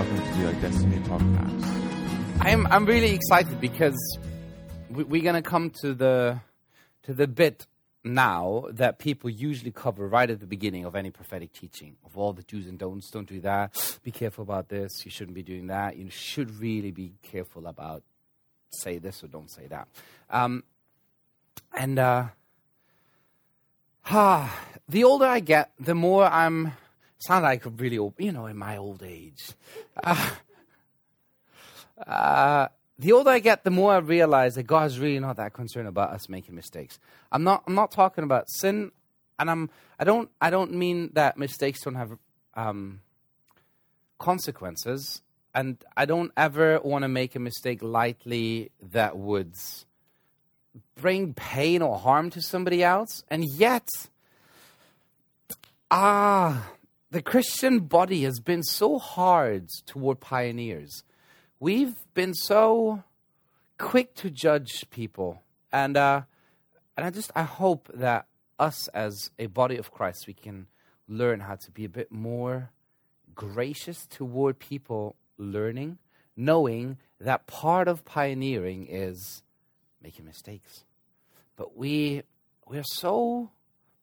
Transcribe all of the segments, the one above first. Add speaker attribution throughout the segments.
Speaker 1: welcome to the Like Destiny podcast.
Speaker 2: I'm I'm really excited because we, we're gonna come to the to the bit now that people usually cover right at the beginning of any prophetic teaching of all the do's and don'ts. Don't do that. Be careful about this. You shouldn't be doing that. You should really be careful about say this or don't say that. Um, and uh, ah, the older I get, the more I'm sound like a really old, you know, in my old age. Uh, uh, the older I get, the more I realize that God's really not that concerned about us making mistakes. I'm not. I'm not talking about sin, and I'm. I don't. I don't mean that mistakes don't have um, consequences, and I don't ever want to make a mistake lightly that would bring pain or harm to somebody else. And yet, ah the Christian body has been so hard toward pioneers. We've been so quick to judge people, and uh, and I just I hope that us as a body of Christ we can learn how to be a bit more gracious toward people learning, knowing that part of pioneering is making mistakes. But we we're so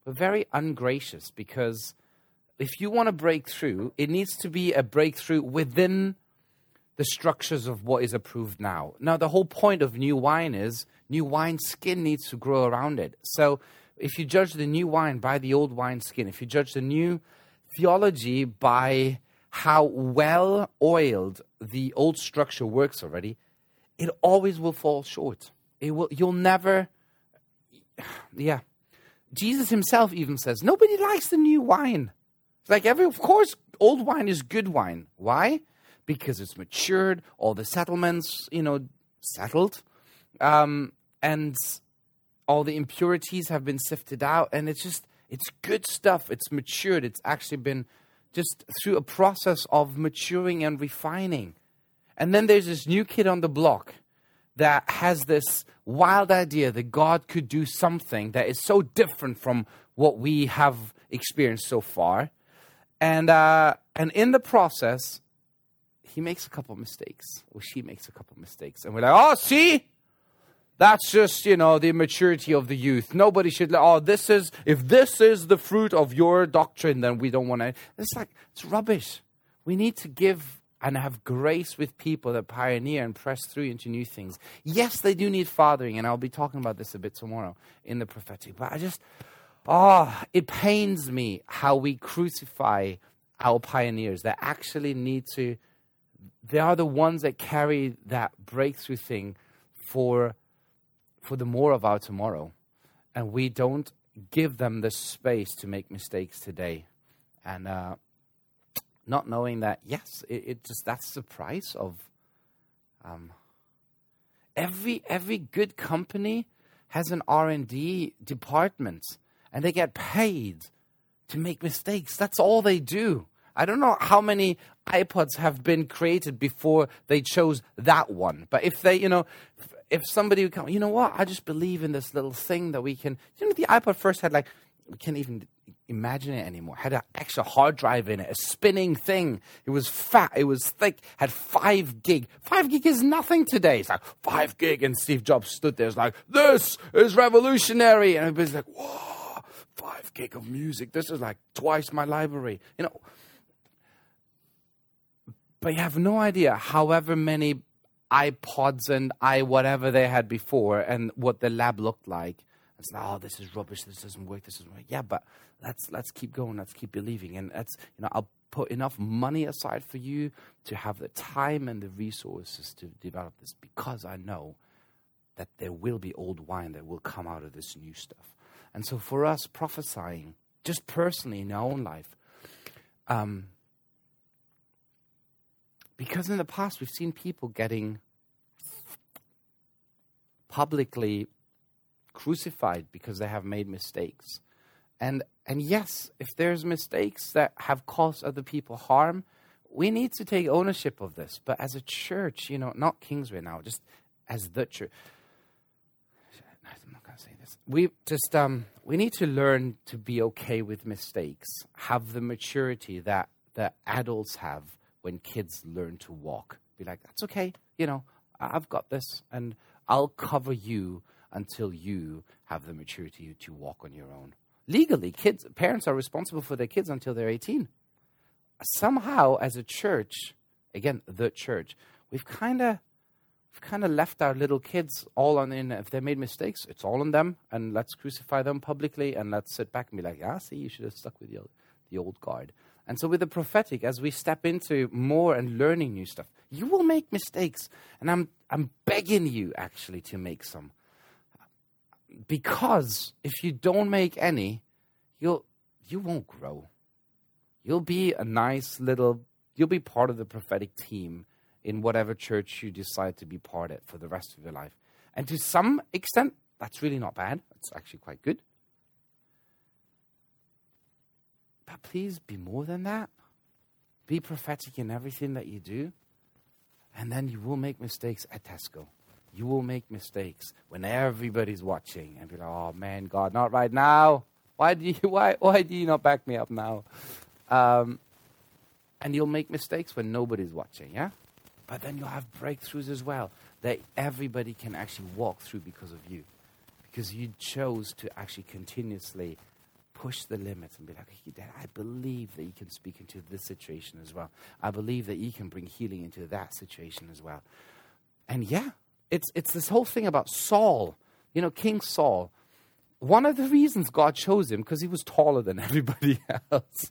Speaker 2: we're very ungracious because if you want to break through, it needs to be a breakthrough within the structures of what is approved now. Now, the whole point of new wine is new wine skin needs to grow around it. So, if you judge the new wine by the old wine skin, if you judge the new theology by how well oiled the old structure works already, it always will fall short. It will. You'll never. Yeah, Jesus himself even says nobody likes the new wine. Like every, of course, old wine is good wine. Why? Because it's matured, all the settlements, you know, settled, um, and all the impurities have been sifted out, and it's just, it's good stuff. It's matured. It's actually been just through a process of maturing and refining. And then there's this new kid on the block that has this wild idea that God could do something that is so different from what we have experienced so far and uh, and in the process, he makes a couple mistakes, or she makes a couple mistakes, and we're like, oh, see, that's just you know the immaturity of the youth. Nobody should. Oh, this is if this is the fruit of your doctrine, then we don't want to. It's like it's rubbish. We need to give and have grace with people that pioneer and press through into new things. Yes, they do need fathering, and I'll be talking about this a bit tomorrow in the prophetic. But I just Oh, it pains me how we crucify our pioneers that actually need to, they are the ones that carry that breakthrough thing for, for the more of our tomorrow. And we don't give them the space to make mistakes today. And uh, not knowing that, yes, it, it, just, that's the price of. Um, every every good company has an R&D department and they get paid to make mistakes. That's all they do. I don't know how many iPods have been created before they chose that one. But if they, you know, if, somebody would come, you know what? I just believe in this little thing that we can. You know, the iPod first had like we can't even imagine it anymore. Had an extra hard drive in it, a spinning thing. It was fat, it was thick, had five gig. Five gig is nothing today. It's like five gig, and Steve Jobs stood there, it's like, this is revolutionary, and everybody's like, whoa five gig of music. This is like twice my library. You know, but you have no idea however many iPods and i whatever they had before and what the lab looked like. It's like, oh, this is rubbish. This doesn't work. This doesn't work. Yeah, but let's let's keep going. Let's keep believing, and let's you know I'll put enough money aside for you to have the time and the resources to develop this because I know that there will be old wine that will come out of this new stuff. And so for us, prophesying, just personally in our own life, um, because in the past we've seen people getting publicly crucified because they have made mistakes. And and yes, if there's mistakes that have caused other people harm, we need to take ownership of this. But as a church, you know, not Kingsway now, just as the church, say this. We just um, we need to learn to be okay with mistakes. Have the maturity that that adults have when kids learn to walk. Be like, that's okay, you know, I've got this, and I'll cover you until you have the maturity to walk on your own. Legally, kids, parents are responsible for their kids until they're 18. Somehow, as a church, again, the church, we've kind of we've kind of left our little kids all on in. If they made mistakes, it's all on them, and let's crucify them publicly, and let's sit back and be like, "Ah, see, you should have stuck with the old, the old guard." And so, with the prophetic, as we step into more and learning new stuff, you will make mistakes, and I'm I'm begging you actually to make some, because if you don't make any, you'll you won't grow. You'll be a nice little. You'll be part of the prophetic team in whatever church you decide to be part of for the rest of your life. And to some extent, that's really not bad. It's actually quite good. But please be more than that. Be prophetic in everything that you do. And then you will make mistakes at Tesco. You will make mistakes when everybody's watching and be like, oh man, God, not right now. Why do you, why, why do you not back me up now? Um, and you'll make mistakes when nobody's watching, yeah? But then you'll have breakthroughs as well that everybody can actually walk through because of you. Because you chose to actually continuously push the limits and be like, "Hey, Dad, I believe that you can speak into this situation as well. I believe that you can bring healing into that situation as well. And yeah, it's, it's this whole thing about Saul, you know, King Saul. One of the reasons God chose him because he was taller than everybody else.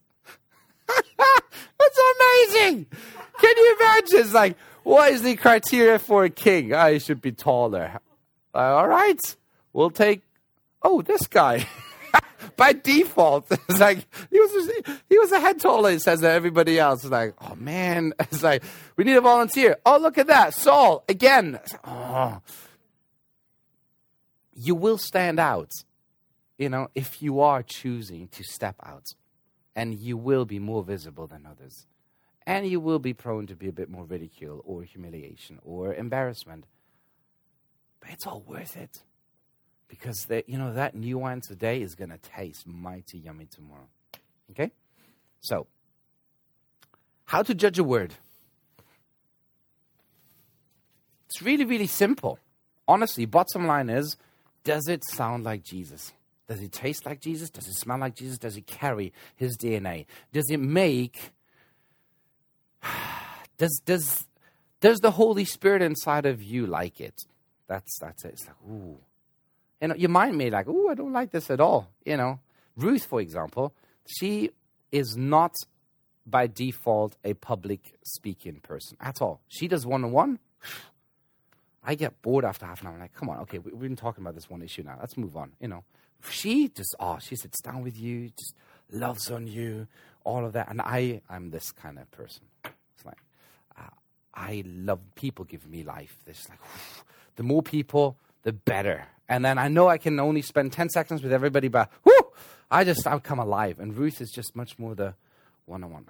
Speaker 2: Amazing. Can you imagine? It's like, what is the criteria for a king? I should be taller. Uh, all right, we'll take. Oh, this guy. By default, it's like he was he was a head taller. It says that everybody else is like, oh man, it's like we need a volunteer. Oh, look at that, Saul again. Oh, you will stand out, you know, if you are choosing to step out and you will be more visible than others. And you will be prone to be a bit more ridicule or humiliation or embarrassment. But it's all worth it. Because the, you know that new wine today is going to taste mighty yummy tomorrow. Okay? So, how to judge a word? It's really, really simple. Honestly, bottom line is does it sound like Jesus? Does it taste like Jesus? Does it smell like Jesus? Does it carry his DNA? Does it make does does does the Holy Spirit inside of you like it? That's that's it. It's like, ooh. And your mind may like, ooh, I don't like this at all. You know. Ruth, for example, she is not by default a public speaking person at all. She does one on one. I get bored after half an hour. I'm like, come on, okay, we, we've been talking about this one issue now. Let's move on. You know, she just, oh, she sits down with you, just loves on you, all of that. And I, I'm this kind of person. I love people giving me life. It's like, whew, the more people, the better. And then I know I can only spend 10 seconds with everybody, but I just, I come alive. And Ruth is just much more the one on one.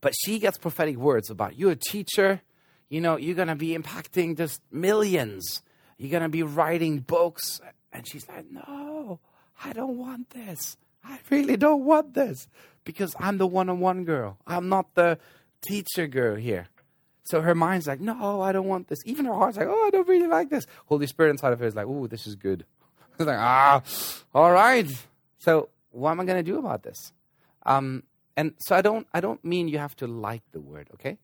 Speaker 2: But she gets prophetic words about you're a teacher, you know, you're to be impacting just millions. You're to be writing books. And she's like, no, I don't want this. I really don't want this because I'm the one on one girl. I'm not the teacher girl here. So her mind's like, no, I don't want this. Even her heart's like, oh, I don't really like this. Holy Spirit inside of her is like, oh, this is good. It's like, ah, all right. So what am I going to do about this? Um, and so I don't, I don't mean you have to like the word, okay?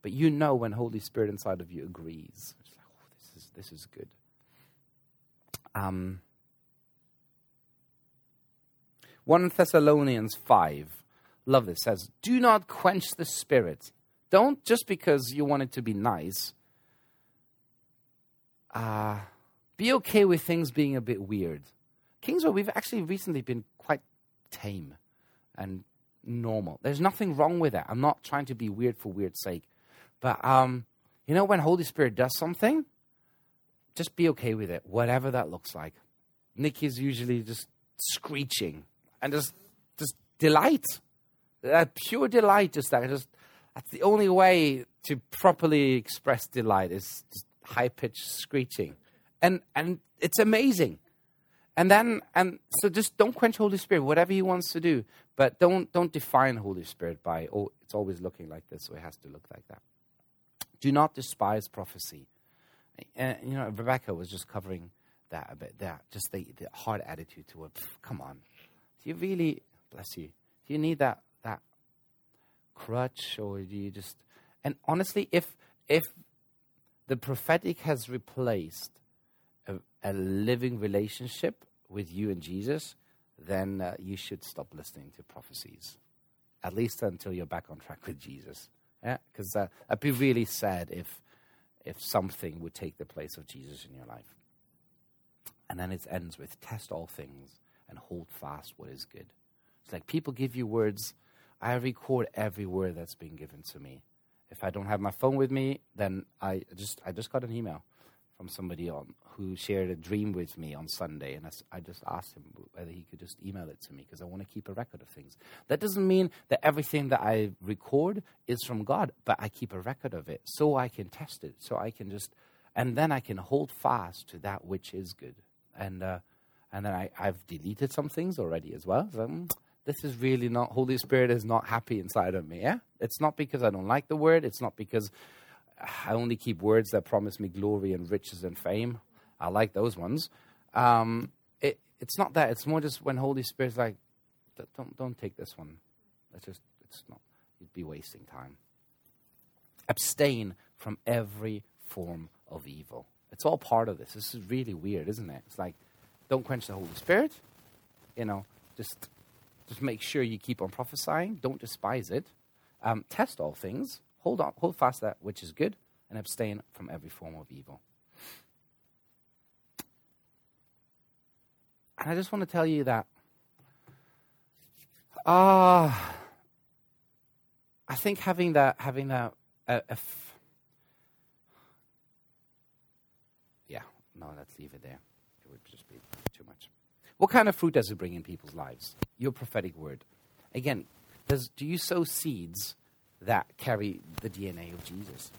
Speaker 2: But you know when Holy Spirit inside of you agrees. It's like, oh, this is this is good. Um, 1 Thessalonians 5, love this, says, Do not quench the spirit. Don't just because you want it to be nice. Uh, be okay with things being a bit weird. Kingsway, we've actually recently been quite tame and normal. There's nothing wrong with that. I'm not trying to be weird for weird's sake. But um, you know, when Holy Spirit does something, just be okay with it, whatever that looks like. Nick is usually just screeching and just just delight. That pure delight just that just that's the only way to properly express delight is high pitched screeching. And and it's amazing. and then and so just don't quench Holy Spirit, whatever He wants to do, but don't don't define Holy Spirit by oh it's always looking like this, so it has to look like that. Do not despise prophecy. And you know, Rebecca was just covering that a bit. That just the, the hard attitude toward. Come on, do you really bless you? Do you need that crutch, or do you just? And honestly, if if the prophetic has replaced a, a living relationship with you and Jesus, then uh, you should stop listening to prophecies, at least until you're back on track with Jesus. Yeah, because uh, I'd be really sad if if something would take the place of Jesus in your life. And then it ends with test all things and hold fast what is good. It's like people give you words. I record every word that's been given to me. If I don't have my phone with me, then I just I just got an email from somebody on who shared a dream with me on Sunday, and I, I just asked him whether he could just email it to me because I want to keep a record of things. That doesn't mean that everything that I record is from God, but I keep a record of it so I can test it, so I can just, and then I can hold fast to that which is good, and uh, and then I, I've deleted some things already as well. So, mm, this is really not Holy Spirit is not happy inside of me. Yeah, it's not because I don't like the word. It's not because I only keep words that promise me glory and riches and fame. I like those ones. Um, it, it's not that. It's more just when Holy Spirit's like, don't don't take this one. It's just it's not. You'd be wasting time. Abstain from every form of evil. It's all part of this. This is really weird, isn't it? It's like, don't quench the Holy Spirit. You know, just just make sure you keep on prophesying. Don't despise it. Um, test all things hold on, hold fast that which is good, and abstain from every form of evil. And I just want to tell you that ah, uh, I think having that having that uh, yeah, no, let's leave it there. It would just be too much. What kind of fruit does it bring in people's lives? Your prophetic word. Again, does do you sow seeds that carry the DNA of Jesus.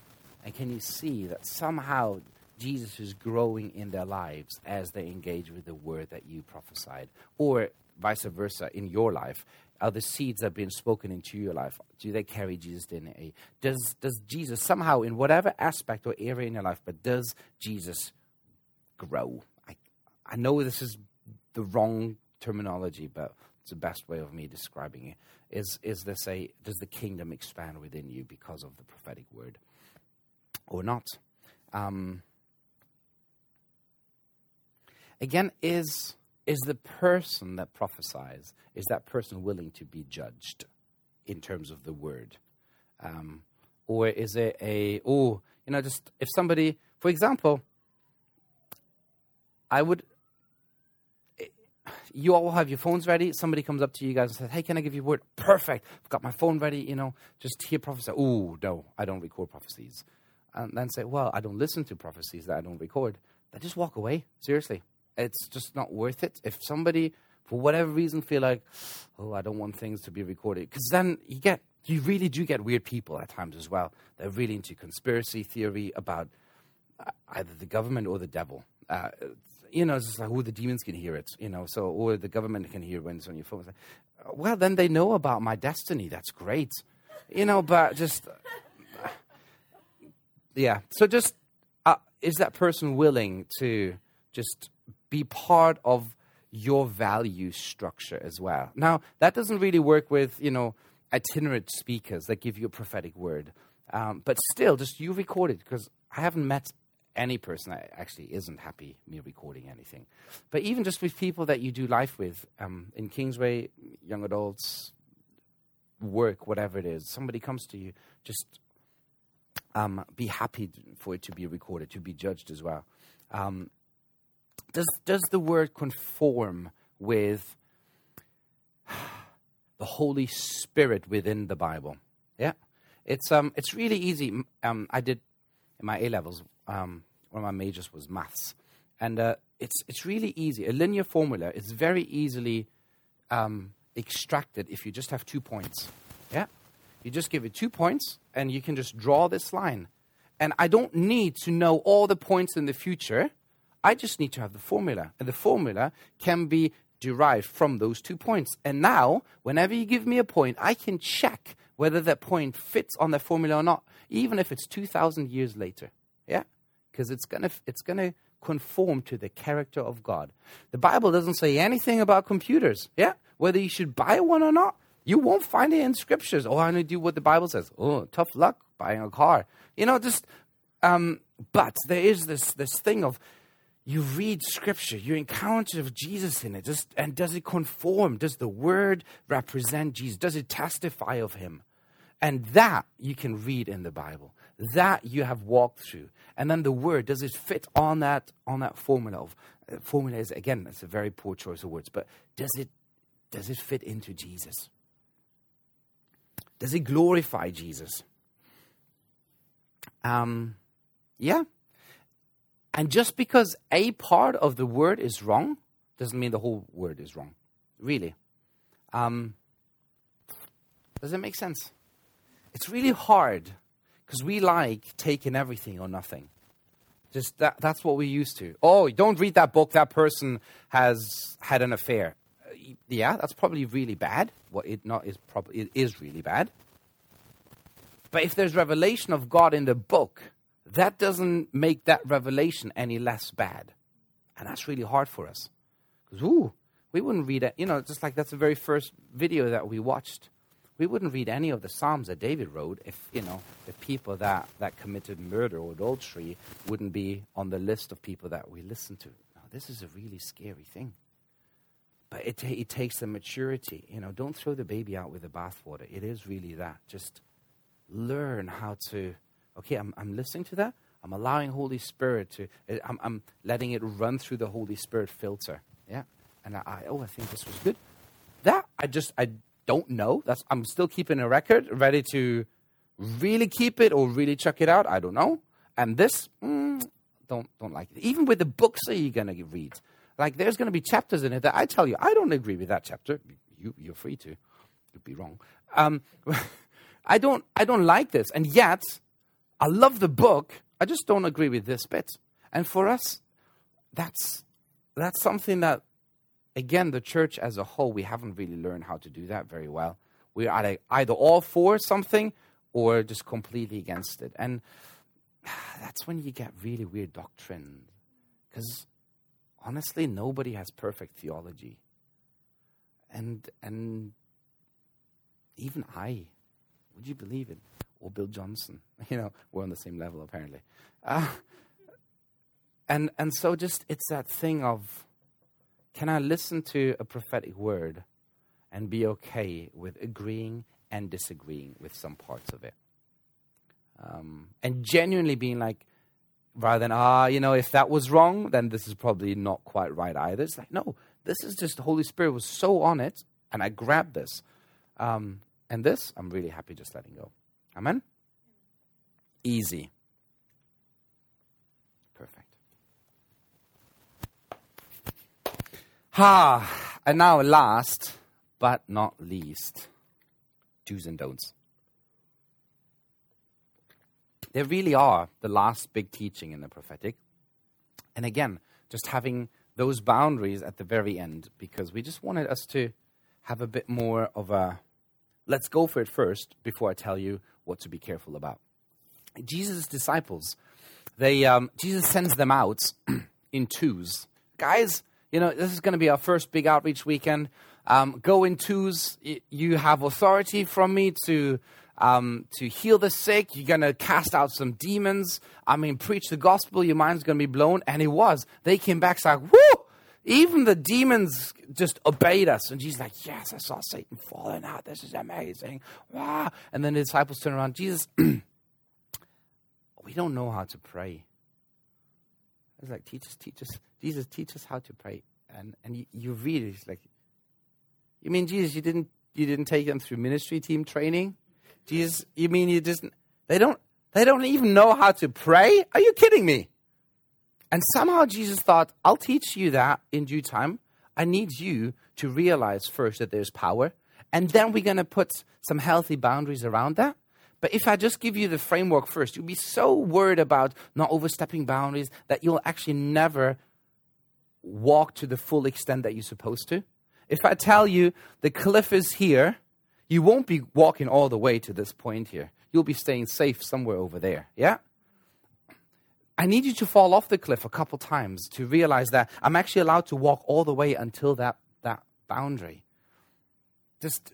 Speaker 2: And can you see that somehow Jesus is growing in their lives as they engage with the word that you prophesied? Or vice versa in your life? Are the seeds that have been spoken into your life, do they carry Jesus' DNA? Does, does Jesus somehow, in whatever aspect or area in your life, but does Jesus grow? I, I know this is the wrong terminology, but it's the best way of me describing it is is this a does the kingdom expand within you because of the prophetic word or not? Um, again is is the person that prophesies is that person willing to be judged in terms of the word? Um, or is it a oh you know just if somebody for example i would you all have your phones ready. Somebody comes up to you guys and says, Hey, can I give you a word? Perfect. I've got my phone ready, you know, just hear prophecy. Oh, no, I don't record prophecies. And then say, Well, I don't listen to prophecies that I don't record. Then just walk away. Seriously. It's just not worth it. If somebody, for whatever reason, feel like, Oh, I don't want things to be recorded, because then you get, you really do get weird people at times as well. They're really into conspiracy theory about uh, either the government or the devil. Uh, you know, it's just like, oh, the demons can hear it, you know, so, or the government can hear when it's on your phone. Like, well, then they know about my destiny. That's great. You know, but just, yeah. So just, uh, is that person willing to just be part of your value structure as well? Now, that doesn't really work with, you know, itinerant speakers that give you a prophetic word. Um, but still, just you record it because I haven't met any person that actually isn't happy me recording anything. But even just with people that you do life with um, in Kingsway, young adults, work, whatever it is, somebody comes to you, just um, be happy for it to be recorded, to be judged as well. Um, does does the word conform with the Holy Spirit within the Bible? Yeah, it's um it's really easy. Um, I did in my A levels. Um, one of my majors was maths, and uh, it's it's really easy. A linear formula is very easily um, extracted if you just have two points. Yeah, you just give it two points, and you can just draw this line. And I don't need to know all the points in the future. I just need to have the formula. And the formula can be derived from those two points. And now, whenever you give me a point, I can check whether that point fits on the formula or not, even if it's 2,000 years later. Yeah? Because it's going to it's gonna conform to the character of God. The Bible doesn't say anything about computers. Yeah? Whether you should buy one or not, you won't find it in scriptures. Oh, I'm going to do what the Bible says. Oh, tough luck buying a car. You know, just, um, but there is this, this thing of you read scripture, you encounter Jesus in it, just, and does it conform? Does the word represent Jesus? Does it testify of him? And that you can read in the Bible. That you have walked through. And then the word, does it fit on that on that formula of uh, formula is again, it's a very poor choice of words, but does it does it fit into Jesus? Does it glorify Jesus? Um, yeah. And just because a part of the word is wrong doesn't mean the whole word is wrong. Really. Um, does it make sense? It's really hard because we like taking everything or nothing. Just that, that's what we're used to. Oh, don't read that book. That person has had an affair. Uh, yeah, that's probably really bad. What it not is probably it is really bad. But if there's revelation of God in the book, that doesn't make that revelation any less bad. And that's really hard for us. Because, ooh, we wouldn't read it. You know, just like that's the very first video that we watched. We wouldn't read any of the Psalms that David wrote if, you know, the people that, that committed murder or adultery wouldn't be on the list of people that we listen to. Now, this is a really scary thing. But it, it takes the maturity. You know, don't throw the baby out with the bathwater. It is really that. Just learn how to, okay, I'm, I'm listening to that. I'm allowing Holy Spirit to, eh, I'm, I'm letting it run through the Holy Spirit filter. Yeah. And I, I, oh, I think this was good. That, I just, I don't know. That's, I'm still keeping a record, ready to really keep it or really chuck it out. I don't know. And this, mm, don't, don't like it. Even with the books that you're going to read, like there's going to be chapters in it that I tell you, I don't agree with that chapter. You, you're free to. You'd be wrong. Um, I don't, I don't like this. And yet, I love the book. I just don't agree with this bit. And for us, that's, that's something that, again, the church as a whole, we haven't really learned how to do that very well. We're either, all for something or just completely against it. And that's when you get really weird doctrine. Because honestly, nobody has perfect theology. And, and even I would you believe it? Or Bill Johnson. You know, we're on the same level apparently. Uh, and and so just it's that thing of can I listen to a prophetic word and be okay with agreeing and disagreeing with some parts of it? Um, and genuinely being like, rather than, ah, you know, if that was wrong, then this is probably not quite right either. It's like, no, this is just the Holy Spirit was so on it, and I grabbed this. Um, and this, I'm really happy just letting go. Amen? Easy. Perfect. Ha! And now, last but not least, do's and don'ts. There really are the last big teaching in the prophetic. And again, just having those boundaries at the very end because we just wanted us to have a bit more of a let's go for it first before I tell you what to be careful about. Jesus' disciples, they, um, Jesus sends them out in twos. Guys, you know, this is going to be our first big outreach weekend. Um, go in twos. You have authority from me to um, to heal the sick. You're going to cast out some demons. I mean, preach the gospel. Your mind's going to be blown. And it was. They came back, like, whoo! Even the demons just obeyed us. And Jesus like, yes, I saw Satan falling out. This is amazing. Wow. And then the disciples turn around, Jesus, we don't know how to pray. I was like, teach us, teach us. Jesus, teach us how to pray. And, and you, you read it, it's like, you mean, Jesus, you didn't, you didn't take them through ministry team training? Jesus, you mean you just, they don't, they don't even know how to pray? Are you kidding me? And somehow Jesus thought, I'll teach you that in due time. I need you to realize first that there's power, and then we're going to put some healthy boundaries around that. But if I just give you the framework first, you'll be so worried about not overstepping boundaries that you'll actually never walk to the full extent that you're supposed to. If I tell you the cliff is here, you won't be walking all the way to this point here. You'll be staying safe somewhere over there. Yeah? I need you to fall off the cliff a couple times to realize that I'm actually allowed to walk all the way until that, that boundary. Just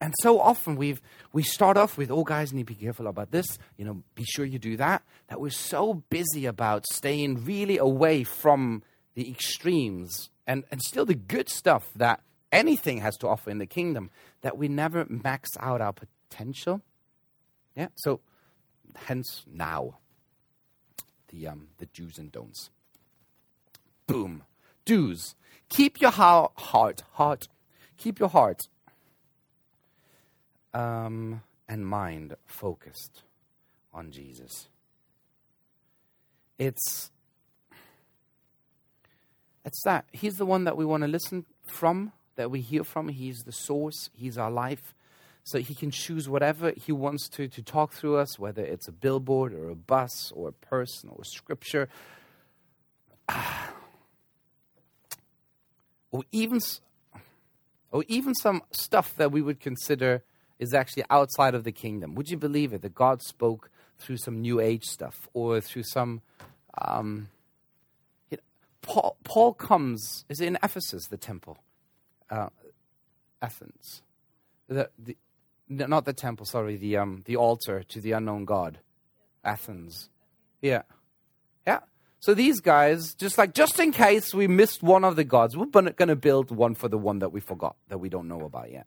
Speaker 2: and so often we've we start off with, oh guys, need to be careful about this, you know, be sure you do that, that we're so busy about staying really away from the extremes and, and still the good stuff that anything has to offer in the kingdom, that we never max out our potential. Yeah. So hence now the um the do's and don'ts. Boom. Do's. Keep your heart, heart, keep your heart um, and mind focused on Jesus. It's it's that he's the one that we want to listen from, that we hear from. He's the source. He's our life. So he can choose whatever he wants to to talk through us, whether it's a billboard or a bus or a person or scripture, or even or even some stuff that we would consider is actually outside of the kingdom. Would you believe it that God spoke through some New Age stuff or through some? Um, you know, Paul, Paul comes is in Ephesus, the temple, uh, Athens, the, the not the temple, sorry, the um, the altar to the unknown God, Athens, yeah, yeah. So these guys, just like just in case we missed one of the gods, we're going to build one for the one that we forgot that we don't know about yet.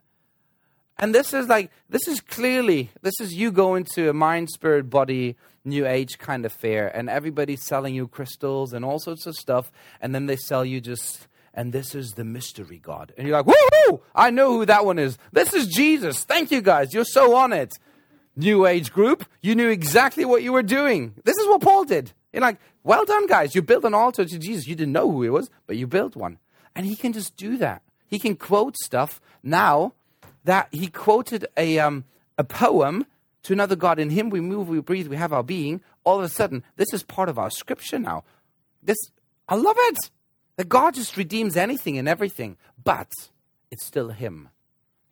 Speaker 2: And this is like, this is clearly, this is you going to a mind, spirit, body, new age kind of fair, and everybody's selling you crystals and all sorts of stuff, and then they sell you just, and this is the mystery God. And you're like, woohoo! I know who that one is. This is Jesus. Thank you guys. You're so on it. New age group, you knew exactly what you were doing. This is what Paul did. You're like, well done, guys. You built an altar to Jesus. You didn't know who he was, but you built one. And he can just do that. He can quote stuff now that he quoted a, um, a poem to another God. In him we move, we breathe, we have our being. All of a sudden, this is part of our scripture now. This, I love it. That God just redeems anything and everything, but it's still him.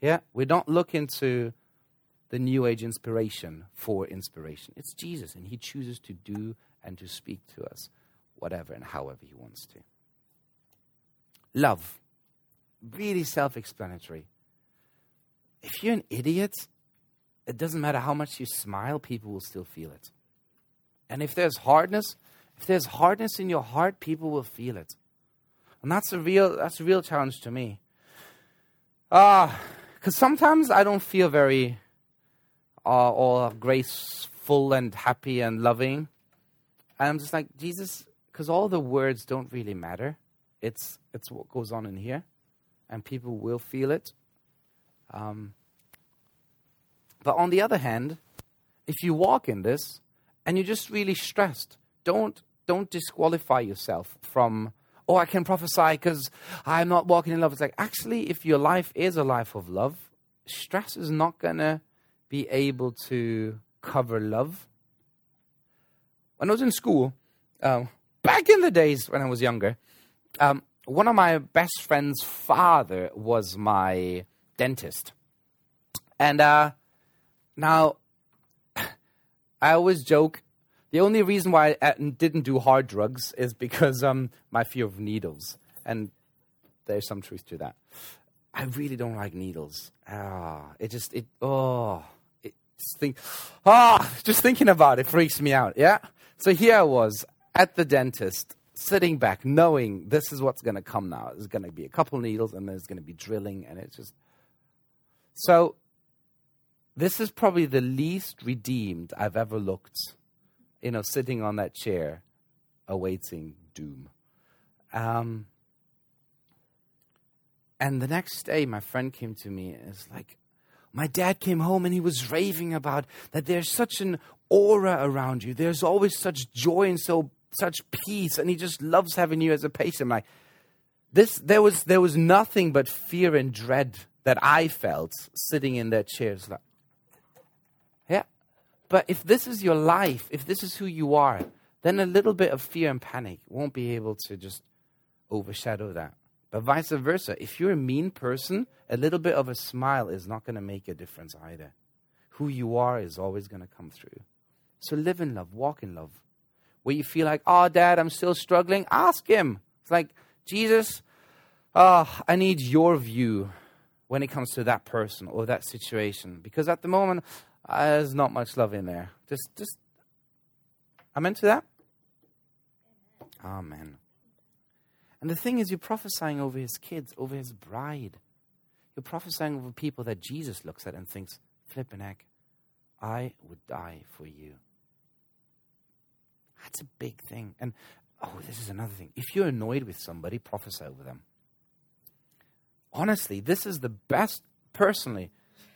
Speaker 2: Yeah? We don't look into the New Age inspiration for inspiration. It's Jesus, and he chooses to do and to speak to us whatever and however he wants to. Love. Really self explanatory if you're an idiot, it doesn't matter how much you smile, people will still feel it. And if there's hardness, if there's hardness in your heart, people will feel it. And that's a real that's a real challenge to me. Ah, uh, because sometimes I don't feel very uh, all graceful and happy and loving. And I'm just like, Jesus, because all the words don't really matter. It's it's what goes on in here. And people will feel it. Um, but on the other hand, if you walk in this and you're just really stressed, don't don't disqualify yourself from oh I can prophesy because I'm not walking in love. It's like actually if your life is a life of love, stress is not gonna be able to cover love. When I was in school, um, back in the days when I was younger, um, one of my best friend's father was my dentist. And uh, now, I always joke the only reason why I didn't do hard drugs is because um, my fear of needles. And there's some truth to that. I really don't like needles. Ah, it just, it, oh, it just think, ah, just thinking about it freaks me out. Yeah. So here I was at the dentist, sitting back, knowing this is what's going to come now. There's going to be a couple needles, and there's going to be drilling, and it's just. So this is probably the least redeemed I've ever looked, you know, sitting on that chair awaiting doom. Um, and the next day, my friend came to me and it's like, my dad came home and he was raving about that there's such an aura around you. There's always such joy and so such peace, and he just loves having you as a patient. I'm like, this there was there was nothing but fear and dread that I felt sitting in that chair. It's like, but if this is your life, if this is who you are, then a little bit of fear and panic won't be able to just overshadow that. But vice versa, if you're a mean person, a little bit of a smile is not going to make a difference either. Who you are is always going to come through. So live in love, walk in love. Where you feel like, oh, dad, I'm still struggling, ask him. It's like, Jesus, oh, I need your view when it comes to that person or that situation. Because at the moment, uh, there's not much love in there. Just, just, I'm into that. Amen. And the thing is, you're prophesying over his kids, over his bride. You're prophesying over people that Jesus looks at and thinks, flipping heck, I would die for you. That's a big thing. And oh, this is another thing. If you're annoyed with somebody, prophesy over them. Honestly, this is the best, personally.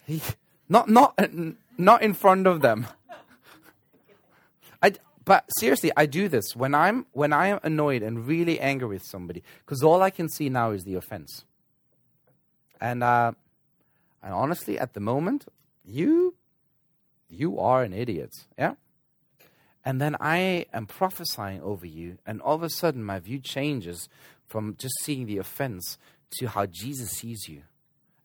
Speaker 2: He, not, not, not in front of them. I, but seriously, I do this when I'm when I am annoyed and really angry with somebody because all I can see now is the offense. And uh, and honestly, at the moment, you you are an idiot, yeah. And then I am prophesying over you, and all of a sudden, my view changes from just seeing the offense to how Jesus sees you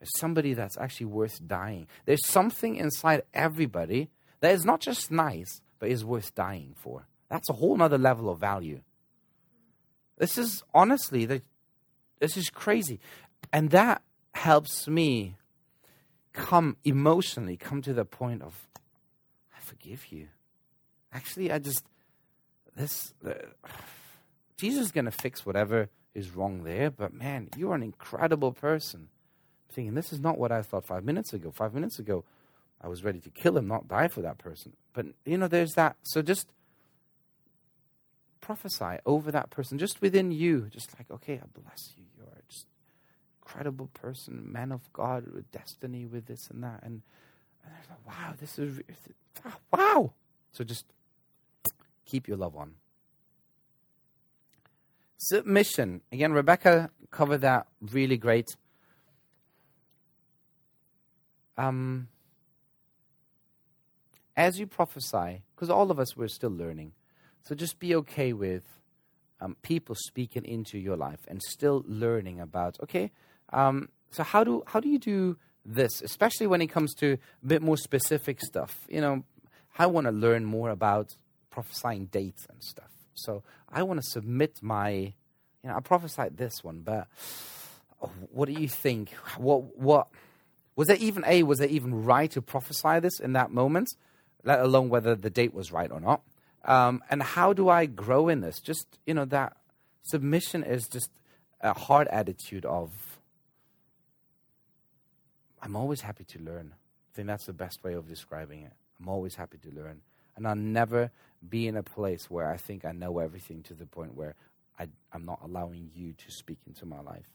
Speaker 2: as somebody that's actually worth dying. There's something inside everybody that is not just nice, but is worth dying for. That's a whole other level of value. This is honestly, this is crazy. And that helps me come emotionally, come to the point of, I forgive you. Actually, I just, this, uh, Jesus is going to fix whatever is wrong there, but man, you are an incredible person. I'm thinking, this is not what I thought five minutes ago. Five minutes ago, I was ready to kill him, not die for that person. But, you know, there's that. So just prophesy over that person, just within you. Just like, okay, I bless you. You're just incredible person, man of God with destiny, with this and that. And, and I like, wow, this is, wow. So just keep your love on. Submission. Again, Rebecca covered that really great. Um, as you prophesy, because all of us we're still learning, so just be okay with um, people speaking into your life and still learning about. Okay, um, so how do how do you do this, especially when it comes to a bit more specific stuff? You know, I want to learn more about prophesying dates and stuff. So I want to submit my, you know, I prophesied this one, but what do you think? What what was there even a was there even right to prophesy this in that moment? let alone whether the date was right or not. Um, and how do I grow in this? Just, you know, that submission is just a hard attitude of, I'm always happy to learn. I think that's the best way of describing it. I'm always happy to learn. And I'll never be in a place where I think I know everything to the point where I, I'm not allowing you to speak into my life.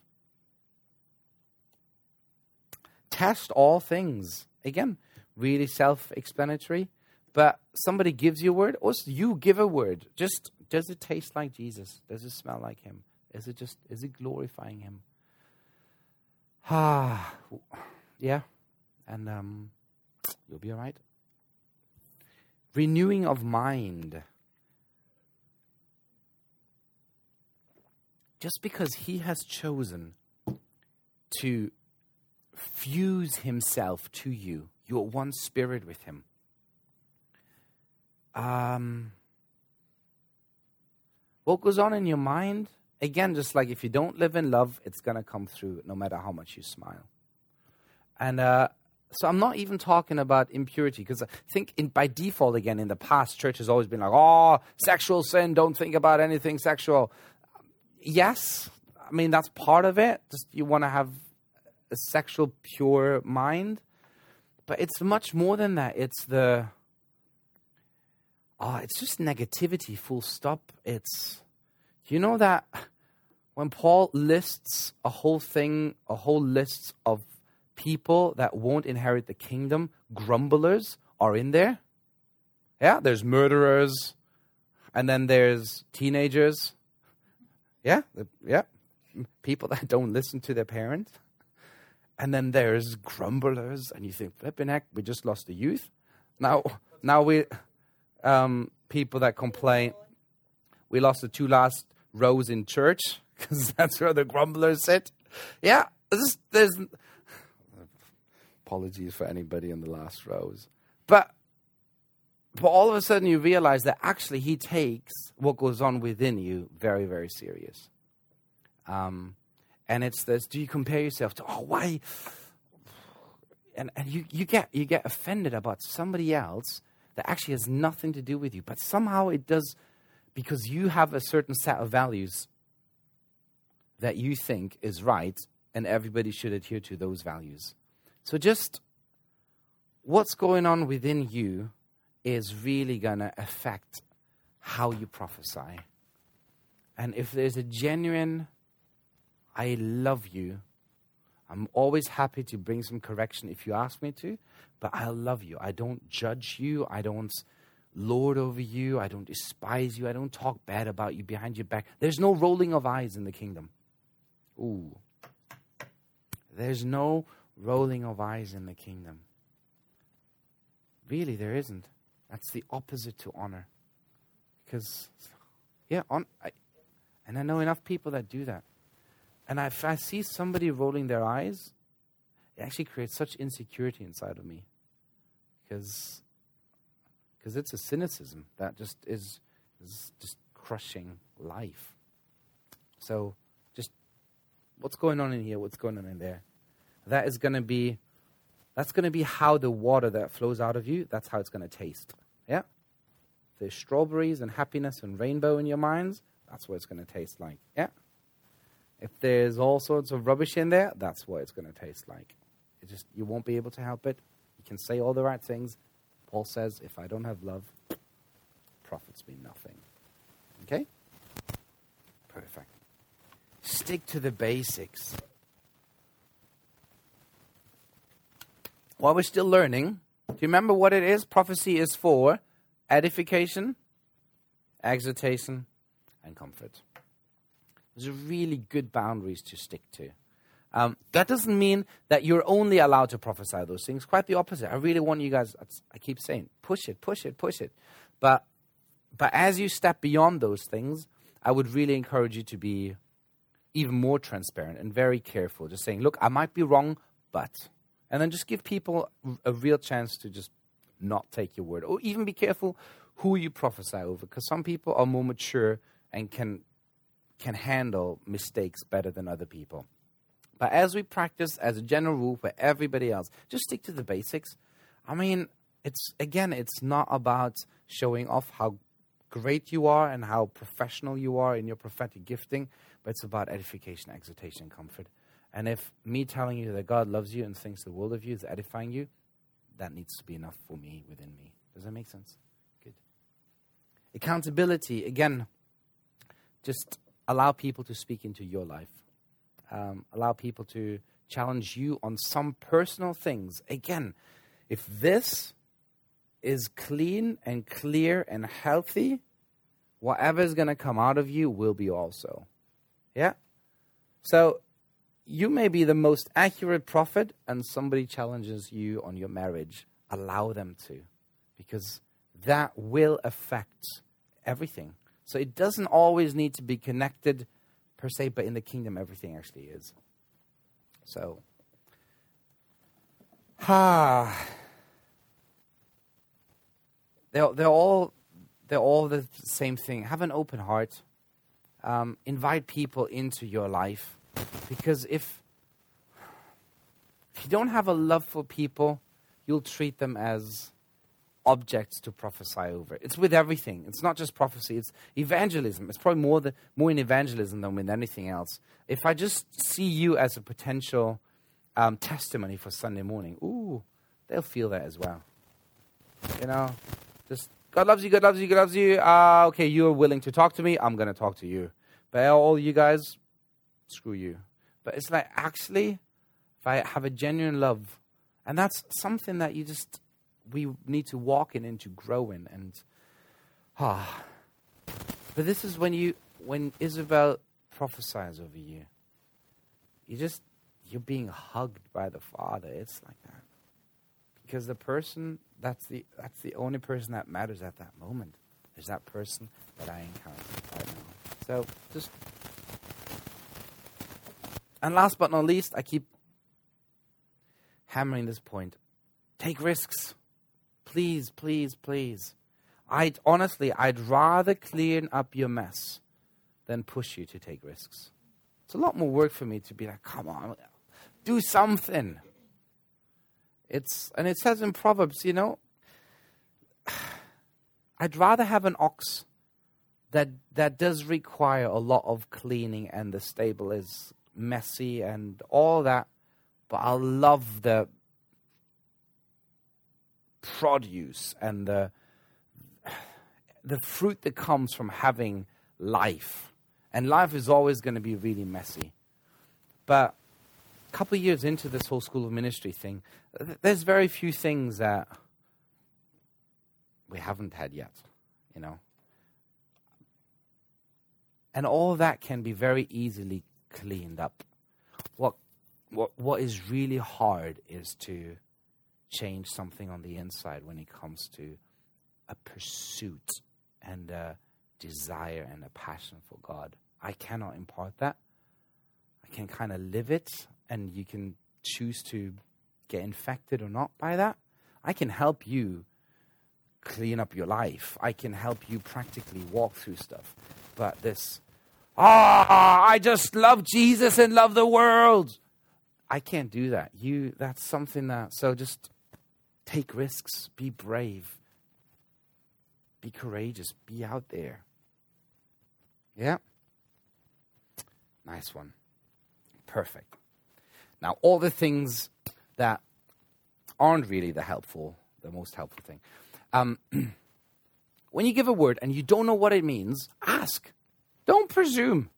Speaker 2: Test all things. Again, really self explanatory. But somebody gives you a word, or you give a word. Just does it taste like Jesus? Does it smell like Him? Is it just is it glorifying Him? Ah, yeah, and um, you'll be all right. Renewing of mind. Just because He has chosen to fuse Himself to you, you're one spirit with Him um, what goes on in your mind? Again, just like if you don't live in love, it's going to come through no matter how much you smile. And uh, so I'm not even talking about impurity because I think in, by default, again, in the past, church has always been like, oh, sexual sin, don't think about anything sexual. Yes, I mean, that's part of it. Just you want to have a sexual, pure mind. But it's much more than that. It's the oh, it's just negativity, full stop. It's, you know that when Paul lists a whole thing, a whole list of people that won't inherit the kingdom, grumblers are in there. Yeah, there's murderers, and then there's teenagers. Yeah, yeah, people that don't listen to their parents. And then there's grumblers, and you think, flipping heck, we just lost the youth. Now, now we um, people that complain. We lost the two last rows in church because that's where the grumblers sit. Yeah, there's, there's apologies for anybody in the last rows, but but all of a sudden you realize that actually he takes what goes on within you very very serious. Um, and it's this: do you compare yourself to oh why? And and you you get you get offended about somebody else that actually has nothing to do with you, but somehow it does because you have a certain set of values that you think is right, and everybody should adhere to those values. So just what's going on within you is really going to affect how you prophesy. And if there's a genuine, I love you, I'm always happy to bring some correction if you ask me to, but I love you. I don't judge you. I don't lord over you. I don't despise you. I don't talk bad about you behind your back. There's no rolling of eyes in the kingdom. Ooh. There's no rolling of eyes in the kingdom. Really, there isn't. That's the opposite to honor. Because, yeah, on, I, and I know enough people that do that. And if I see somebody rolling their eyes, it actually creates such insecurity inside of me. Because because it's a cynicism that just is, is just crushing life. So, just what's going on in here? What's going on in there? That is going to be that's going to be how the water that flows out of you, that's how it's going to taste. Yeah? There's strawberries and happiness and rainbow in your minds, that's what it's going to taste like. Yeah? If there's all sorts of rubbish in there, that's what it's going to taste like. It just you won't be able to help it. You can say all the right things. Paul says, if I don't have love, profits me nothing. Okay? Perfect. Stick to the basics. While we're still learning, do you remember what it is? Prophecy is for edification, exhortation, and comfort. Those are really good boundaries to stick to. Um, that doesn't mean that you're only allowed to prophesy those things. Quite the opposite. I really want you guys, I keep saying, push it, push it, push it. But, but as you step beyond those things, I would really encourage you to be even more transparent and very careful. Just saying, look, I might be wrong, but and then just give people a real chance to just not take your word. Or even be careful who you prophesy over, because some people are more mature and can, can handle mistakes better than other people. But as we practice, as a general rule for everybody else, just stick to the basics. I mean, it's again, it's not about showing off how great you are and how professional you are in your prophetic gifting, but it's about edification, exhortation, comfort. And if me telling you that God loves you and thinks the world of you is edifying you, that needs to be enough for me within me. Does that make sense? Good. Accountability, again, just allow people to speak into your life. Um, allow people to challenge you on some personal things. Again, if this is clean and clear and healthy, whatever is going to come out of you will be also. Yeah? So you may be the most accurate prophet and somebody challenges you on your marriage, allow them to, because that will affect everything. So it doesn't always need to be connected per se, but in the kingdom, everything actually is. So, ah, they're, they're all they're all the same thing. Have an open heart. Um, invite people into your life because if, if you don't have a love for people, you'll treat them as objects to prophesy over. It's with everything. It's not just prophecy, it's evangelism. It's probably more, more in evangelism than with anything else. If I just see you as a potential um, testimony for Sunday morning, ooh, they'll feel that as well. You know, just God loves you, God loves you, God loves you. Uh, okay, you're willing to talk to me, I'm going to talk to you. But all you guys, screw you. But it's like, actually, if I have a genuine love, and that's something that you just, we need to walk in and to grow in. And, ah. But this is when you, when Isabel prophesies over you, you just, you're being hugged by the Father. It's like that. Because the person, that's the, that's the only person that matters at that moment, is that person that I encounter right now. So just And last but not least, I keep hammering this point take risks. Please, please, please. I'd honestly, I'd rather clean up your mess than push you to take risks. It's a lot more work for me to be like, come on, do something. It's and it says in Proverbs, you know, I'd rather have an ox that that does require a lot of cleaning and the stable is messy and all that, but I love the produce and the the fruit that comes from having life. And life is always going to be really messy. But a couple of years into this whole school of ministry thing, there's very few things that we haven't had yet, you know. And all that can be very easily cleaned up. What what what is really hard is to change something on the inside when it comes to a pursuit and a desire and a passion for God. I cannot impart that. I can kind of live it, and you can choose to get infected or not by that. I can help you clean up your life. I can help you practically walk through stuff. But this, ah, I just love Jesus and love the world. I can't do that. You, that's something that, so just take risks, be brave, be courageous, be out there. Yeah? Nice one. Perfect. Now, all the things that aren't really the helpful, the most helpful thing. Um, when you give a word and you don't know what it means, ask. Don't presume.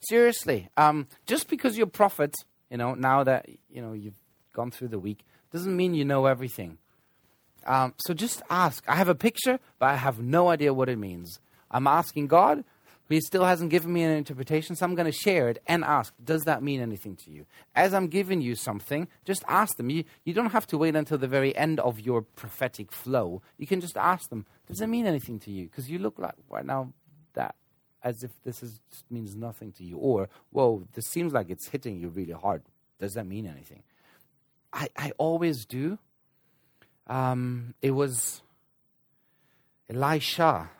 Speaker 2: Seriously. Um, just because you're prophet, you know, now that you know you've gone through the week, doesn't mean you know everything. Um, so just ask. I have a picture, but I have no idea what it means. I'm asking God, but He still hasn't given me an interpretation, so I'm going to share it and ask, does that mean anything to you? As I'm giving you something, just ask them. You, you don't have to wait until the very end of your prophetic flow. You can just ask them, does it mean anything to you? Because you look like right now as if this is, means nothing to you. Or, whoa, this seems like it's hitting you really hard. Does that mean anything? I, I always do um, it was Elisha.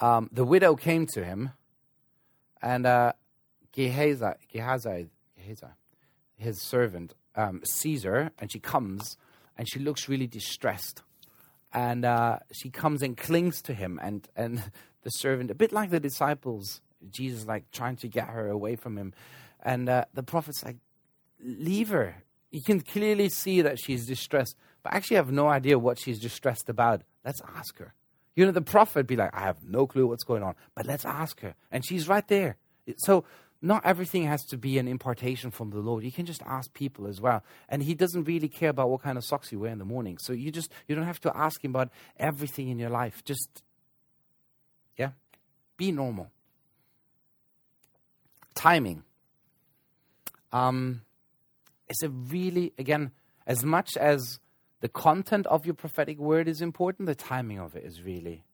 Speaker 2: Um, the widow came to him, and uh, Gehazi, Gehazi, Gehazi, his servant, um, sees her, and she comes, and she looks really distressed. And uh, she comes and clings to him, and, and the servant, a bit like the disciples, Jesus, like trying to get her away from him. And uh, the prophet's like, Leave her, you can clearly see that she's distressed, but actually have no idea what she's distressed about. Let's ask her. You know, the prophet be like, I have no clue what's going on, but let's ask her. And she's right there. So not everything has to be an impartation from the Lord. You can just ask people as well. And he doesn't really care about what kind of socks you wear in the morning. So you just you don't have to ask him about everything in your life. Just yeah. Be normal. Timing. Um is a really, again, as much as the content of your prophetic word is important, the timing of it is really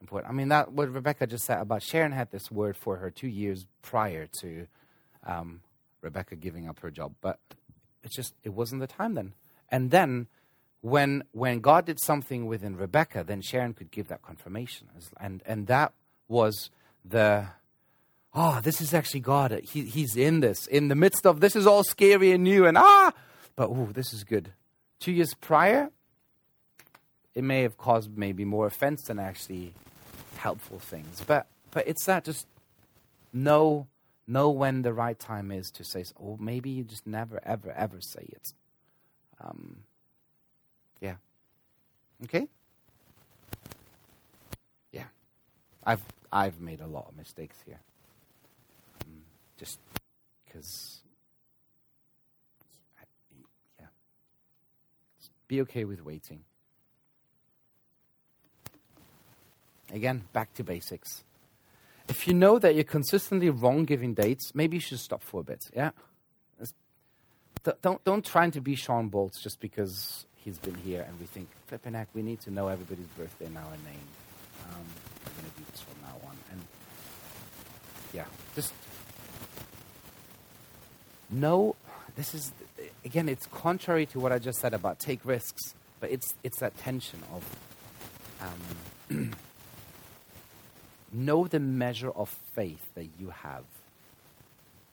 Speaker 2: important. I mean, that what Rebecca just said about Sharon had this word for her two years prior to um, Rebecca giving up her job, but it's just it wasn't the time then. And then when when God did something within Rebecca, then Sharon could give that confirmation, and and that was the oh, this is actually God. He, he's in this. In the midst of this is all scary and new and ah, but oh, this is good. Two years prior, it may have caused maybe more offense than actually helpful things. But but it's that just know know when the right time is to say. Or maybe you just never ever ever say it. Um, yeah. Okay. Yeah. I've I've made a lot of mistakes here mm, just because, yeah. Be okay with waiting. Again, back to basics. If you know that you're consistently wrong giving dates, maybe you should stop for a bit. Yeah, don't don't try to be Shawn Bolz just because he's been here and we think flipping heck, we need to know everybody's birthday now and name. Um, we're going to do this from now on, and yeah, just no, this is, again, it's contrary to what I just said about take risks, but it's, it's that tension of um, know the measure of faith that you have.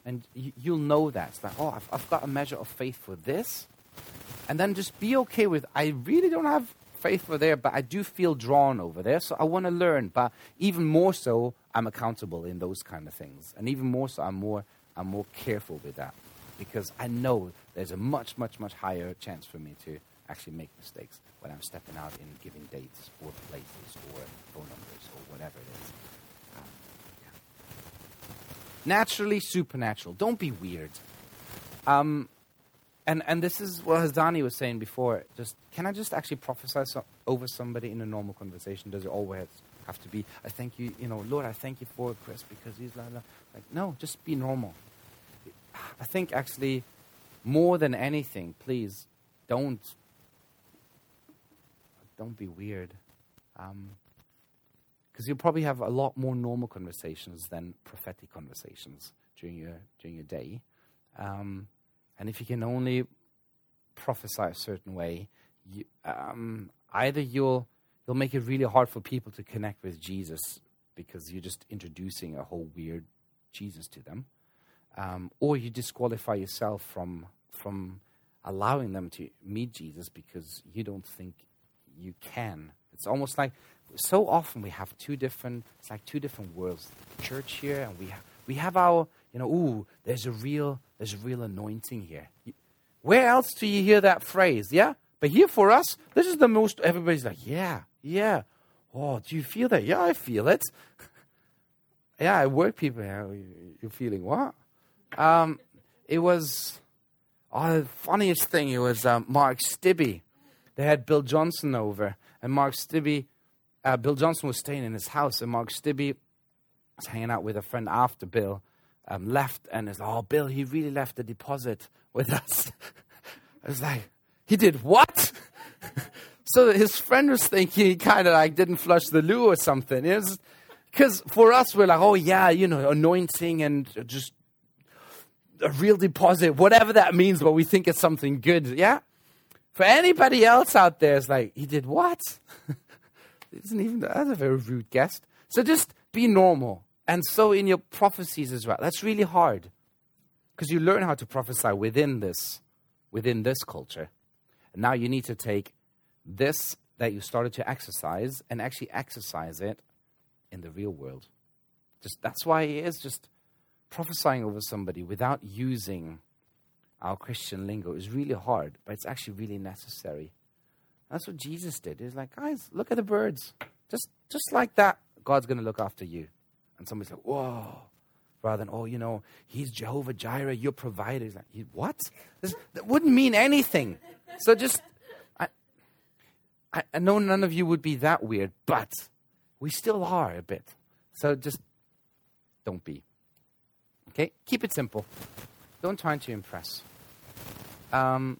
Speaker 2: And you, you'll know that. It's like, oh, I've, I've got a measure of faith for this. And then just be okay with, I really don't have faith for there, but I do feel drawn over there. So I want to learn. But even more so, I'm accountable in those kind of things. And even more so, I'm more, I'm more careful with that. Because I know there's a much, much, much higher chance for me to actually make mistakes when I'm stepping out in giving dates or places or phone numbers or whatever it is. Um. Naturally supernatural. Don't be weird. Um, and and this is what Hasdani was saying before. Just can I just actually prophesy so, over somebody in a normal conversation? Does it always have to be? I thank you, you know, Lord. I thank you for Chris because he's like, like no, just be normal. I think actually, more than anything, please don't don't be weird. Because um, you'll probably have a lot more normal conversations than prophetic conversations during your, during your day. Um, and if you can only prophesy a certain way, you, um, either you'll, you'll make it really hard for people to connect with Jesus because you're just introducing a whole weird Jesus to them, um, or you disqualify yourself from, from allowing them to meet Jesus because you don't think you can. It's almost like so often we have two different. It's like two different worlds. Church here, and we have we have our you know. Ooh, there's a real there's real anointing here. Where else do you hear that phrase? Yeah, but here for us, this is the most. Everybody's like, yeah, yeah. Oh, do you feel that? Yeah, I feel it. yeah, I work people. You're feeling what? Um, it was. Oh, the funniest thing, it was um, Mark Stibbe they had Bill Johnson over, and Mark Stibbe, uh, Bill Johnson was staying in his house, and Mark Stibbe was hanging out with a friend after Bill um, left, and like, oh, Bill, he really left the deposit with us. I was like, he did what? so his friend was thinking he kind of like didn't flush the loo or something. Because for us, we're like, oh, yeah, you know, anointing and just a real deposit, whatever that means, but we think it's something good. Yeah? For anybody else out there, it's like, he did what? isn't even, that's a very rude guest. So just be normal. And so in your prophecies as well. That's really hard. Because you learn how to prophesy within this, within this culture. And now you need to take this that you started to exercise and actually exercise it in the real world. Just that's why it is just prophesying over somebody without using our Christian lingo is really hard, but it's actually really necessary. That's what Jesus did. He's like, guys, look at the birds. Just, just like that, God's to look after you. And somebody's like, whoa. Rather than, oh, you know, he's Jehovah Jireh, your provider. He's like, what? This, that wouldn't mean anything. So just, I, I, I know none of you would be that weird, but we still are a bit. So just don't be. Okay? Keep it simple. Don't try to impress. Um,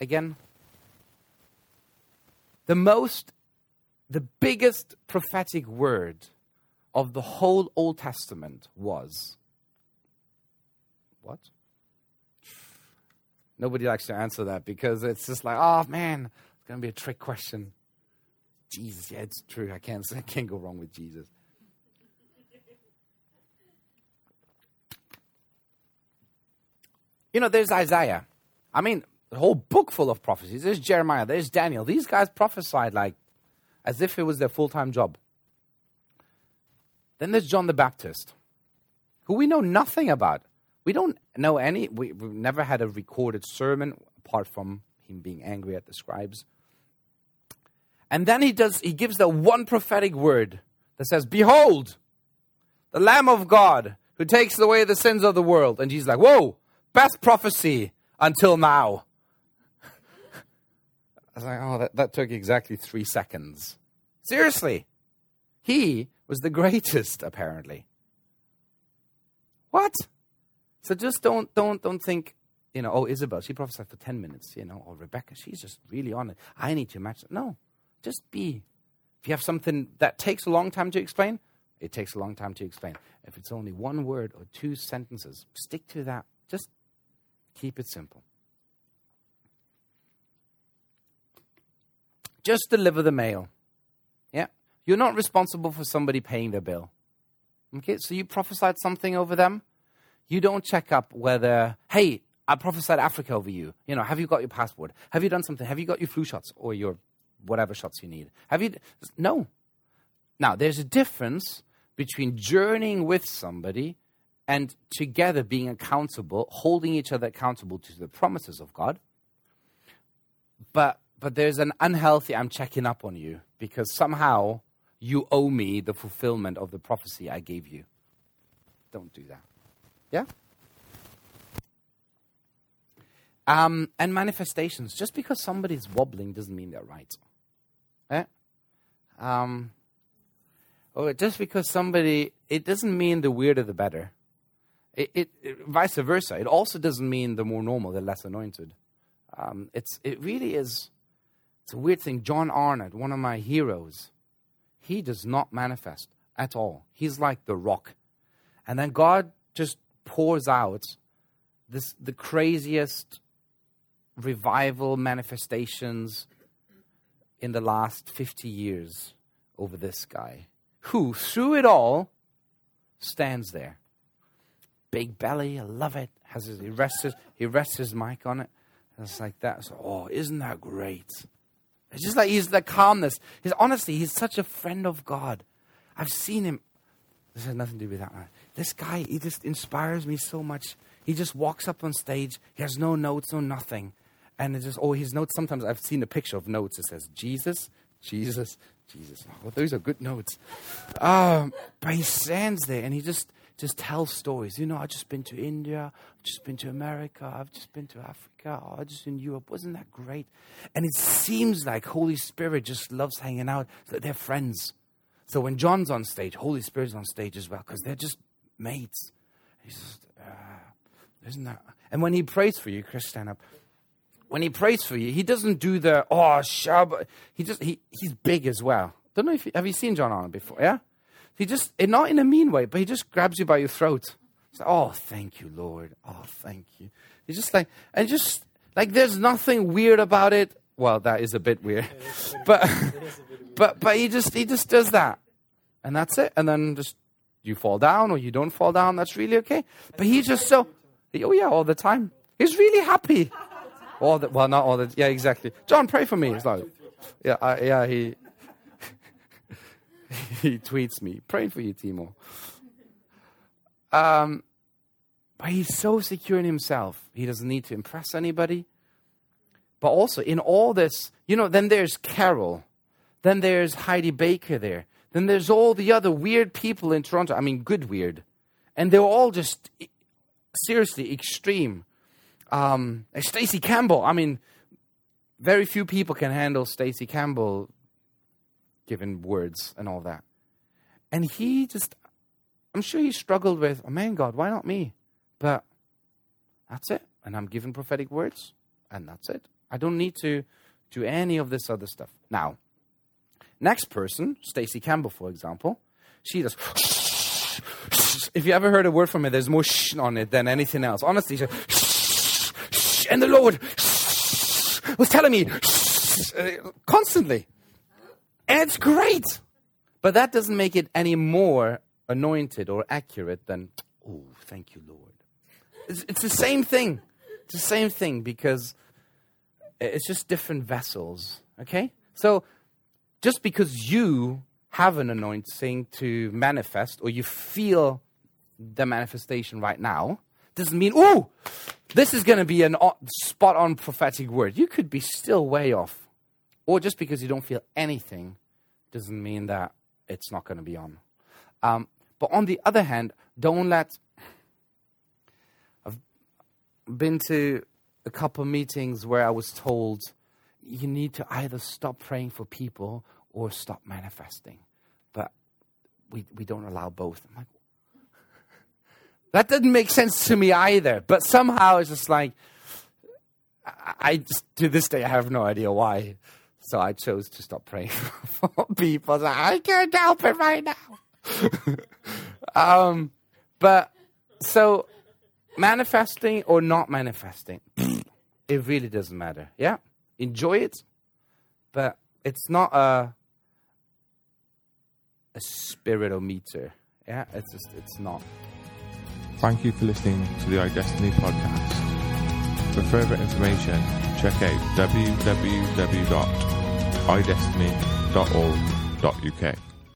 Speaker 2: again, the most, the biggest prophetic word of the whole Old Testament was what? Nobody likes to answer that because it's just like, oh man, it's going to be a trick question. Jesus, yeah, it's true. I can't, I can't go wrong with Jesus. You know, there's Isaiah. I mean, the whole book full of prophecies. There's Jeremiah, there's Daniel. These guys prophesied like as if it was their full time job. Then there's John the Baptist, who we know nothing about. We don't know any, we, have never had a recorded sermon apart from him being angry at the scribes. And then he does, he gives the one prophetic word that says, Behold, the Lamb of God who takes away the sins of the world. And he's like, Whoa, best prophecy until now. I was like, oh, that, that took exactly three seconds. Seriously. He was the greatest, apparently. What? So just don't don't don't think, you know, oh Isabel, she prophesied for ten minutes, you know, or Rebecca, she's just really on it. I need to match it. No. Just be. If you have something that takes a long time to explain, it takes a long time to explain. If it's only one word or two sentences, stick to that. Just Keep it simple. Just deliver the mail. You're not responsible for somebody paying their bill. Okay, so you prophesied something over them. You don't check up whether, hey, I prophesied Africa over you. You know, have you got your passport? Have you done something? Have you got your flu shots or your whatever shots you need? Have you? No. Now, there's a difference between journeying with somebody and together being accountable, holding each other accountable to the promises of God. But but there's an unhealthy I'm checking up on you because somehow you owe me the fulfillment of the prophecy I gave you. Don't do that. Yeah? Um, and manifestations. Just because somebody's wobbling doesn't mean they're right. Eh? Um, or just because somebody, it doesn't mean the weirder the better. It, it, it, vice versa. It also doesn't mean the more normal, the less anointed. Um, it's, it really is it's a weird thing. John Arnott, one of my heroes, he does not manifest at all. He's like the rock. And then God just pours out this the craziest revival manifestations in the last 50 years over this guy who through it all stands there. Big belly i love it. Has his, he rests his, he rests his mic on it. And it's like that. So oh isn't that great it's just like he's the calmness. He's honestly, he's such a friend of God. I've seen him. This has nothing to do with that. Man. This guy, he just inspires me so much. He just walks up on stage. He has no notes, no nothing. And it's just, oh, his notes, sometimes I've seen a picture of notes. It says, Jesus, Jesus, Jesus. Oh, those are good notes. Um, but he stands there and he just, just tell stories. You know, I've just been to India, I've just been to America, I've just been to Africa, oh, I've just in Europe. Wasn't that great? And it seems like Holy Spirit just loves hanging out. They're friends. So when John's on stage, Holy Spirit's on stage as well because they're just mates. He's just, uh, isn't that? And when he prays for you, Chris, stand up. When he prays for you, he doesn't do the oh shab. He just he he's big as well. Don't know if you, have you seen John Arnott before? Yeah. He just, eh, not in a mean way, but he just grabs you by your throat. Like, oh, thank you, Lord. Oh, thank you. He's just like, and just like, there's nothing weird about it. Well, that is a bit weird, but, but, but he just, he just does that, and that's it. And then just you fall down or you don't fall down. That's really okay. But he's just so, oh yeah, all the time. He's really happy. All the, well, not all the, yeah, exactly. John, pray for me. It's like, yeah, I, yeah, he, he tweets me, praying for you, Timo. Um, but he's so secure in himself. He doesn't need to impress anybody. But also, in all this, you know, then there's Carol. Then there's Heidi Baker there. Then there's all the other weird people in Toronto. I mean, good weird. And they're all just seriously extreme. Um, Stacey Campbell. I mean, very few people can handle Stacey Campbell given words and all that. And he just, I'm sure he struggled with, oh man, God, why not me? But that's it. And I'm given prophetic words, and that's it. I don't need to do any of this other stuff. Now, next person, Stacey Campbell, for example, she does. if you ever heard a word from her, there's more shh on it than anything else. Honestly, and the Lord was telling me constantly. And it's great. But that doesn't make it any more anointed or accurate than, oh, thank you, Lord. It's, it's the same thing. It's the same thing because it's just different vessels. Okay? So just because you have an anointing to manifest or you feel the manifestation right now doesn't mean, oh, this is going to be a spot on prophetic word. You could be still way off. Or just because you don't feel anything doesn't mean that it's not going to be on. Um, but on the other hand, don't let. I've been to a couple meetings where I was told you need to either stop praying for people or stop manifesting. But we, we don't allow both. I'm like, that doesn't make sense to me either. But somehow it's just like, I, I just, to this day, I have no idea why. So I chose to stop praying for people. So I can't help it right now. um, but so manifesting or not manifesting, it really doesn't matter. Yeah, enjoy it, but it's not a a spiritometer. Yeah, it's just it's not.
Speaker 1: Thank you for listening to the I Destiny podcast. For further information, check out www.idestiny.org.uk.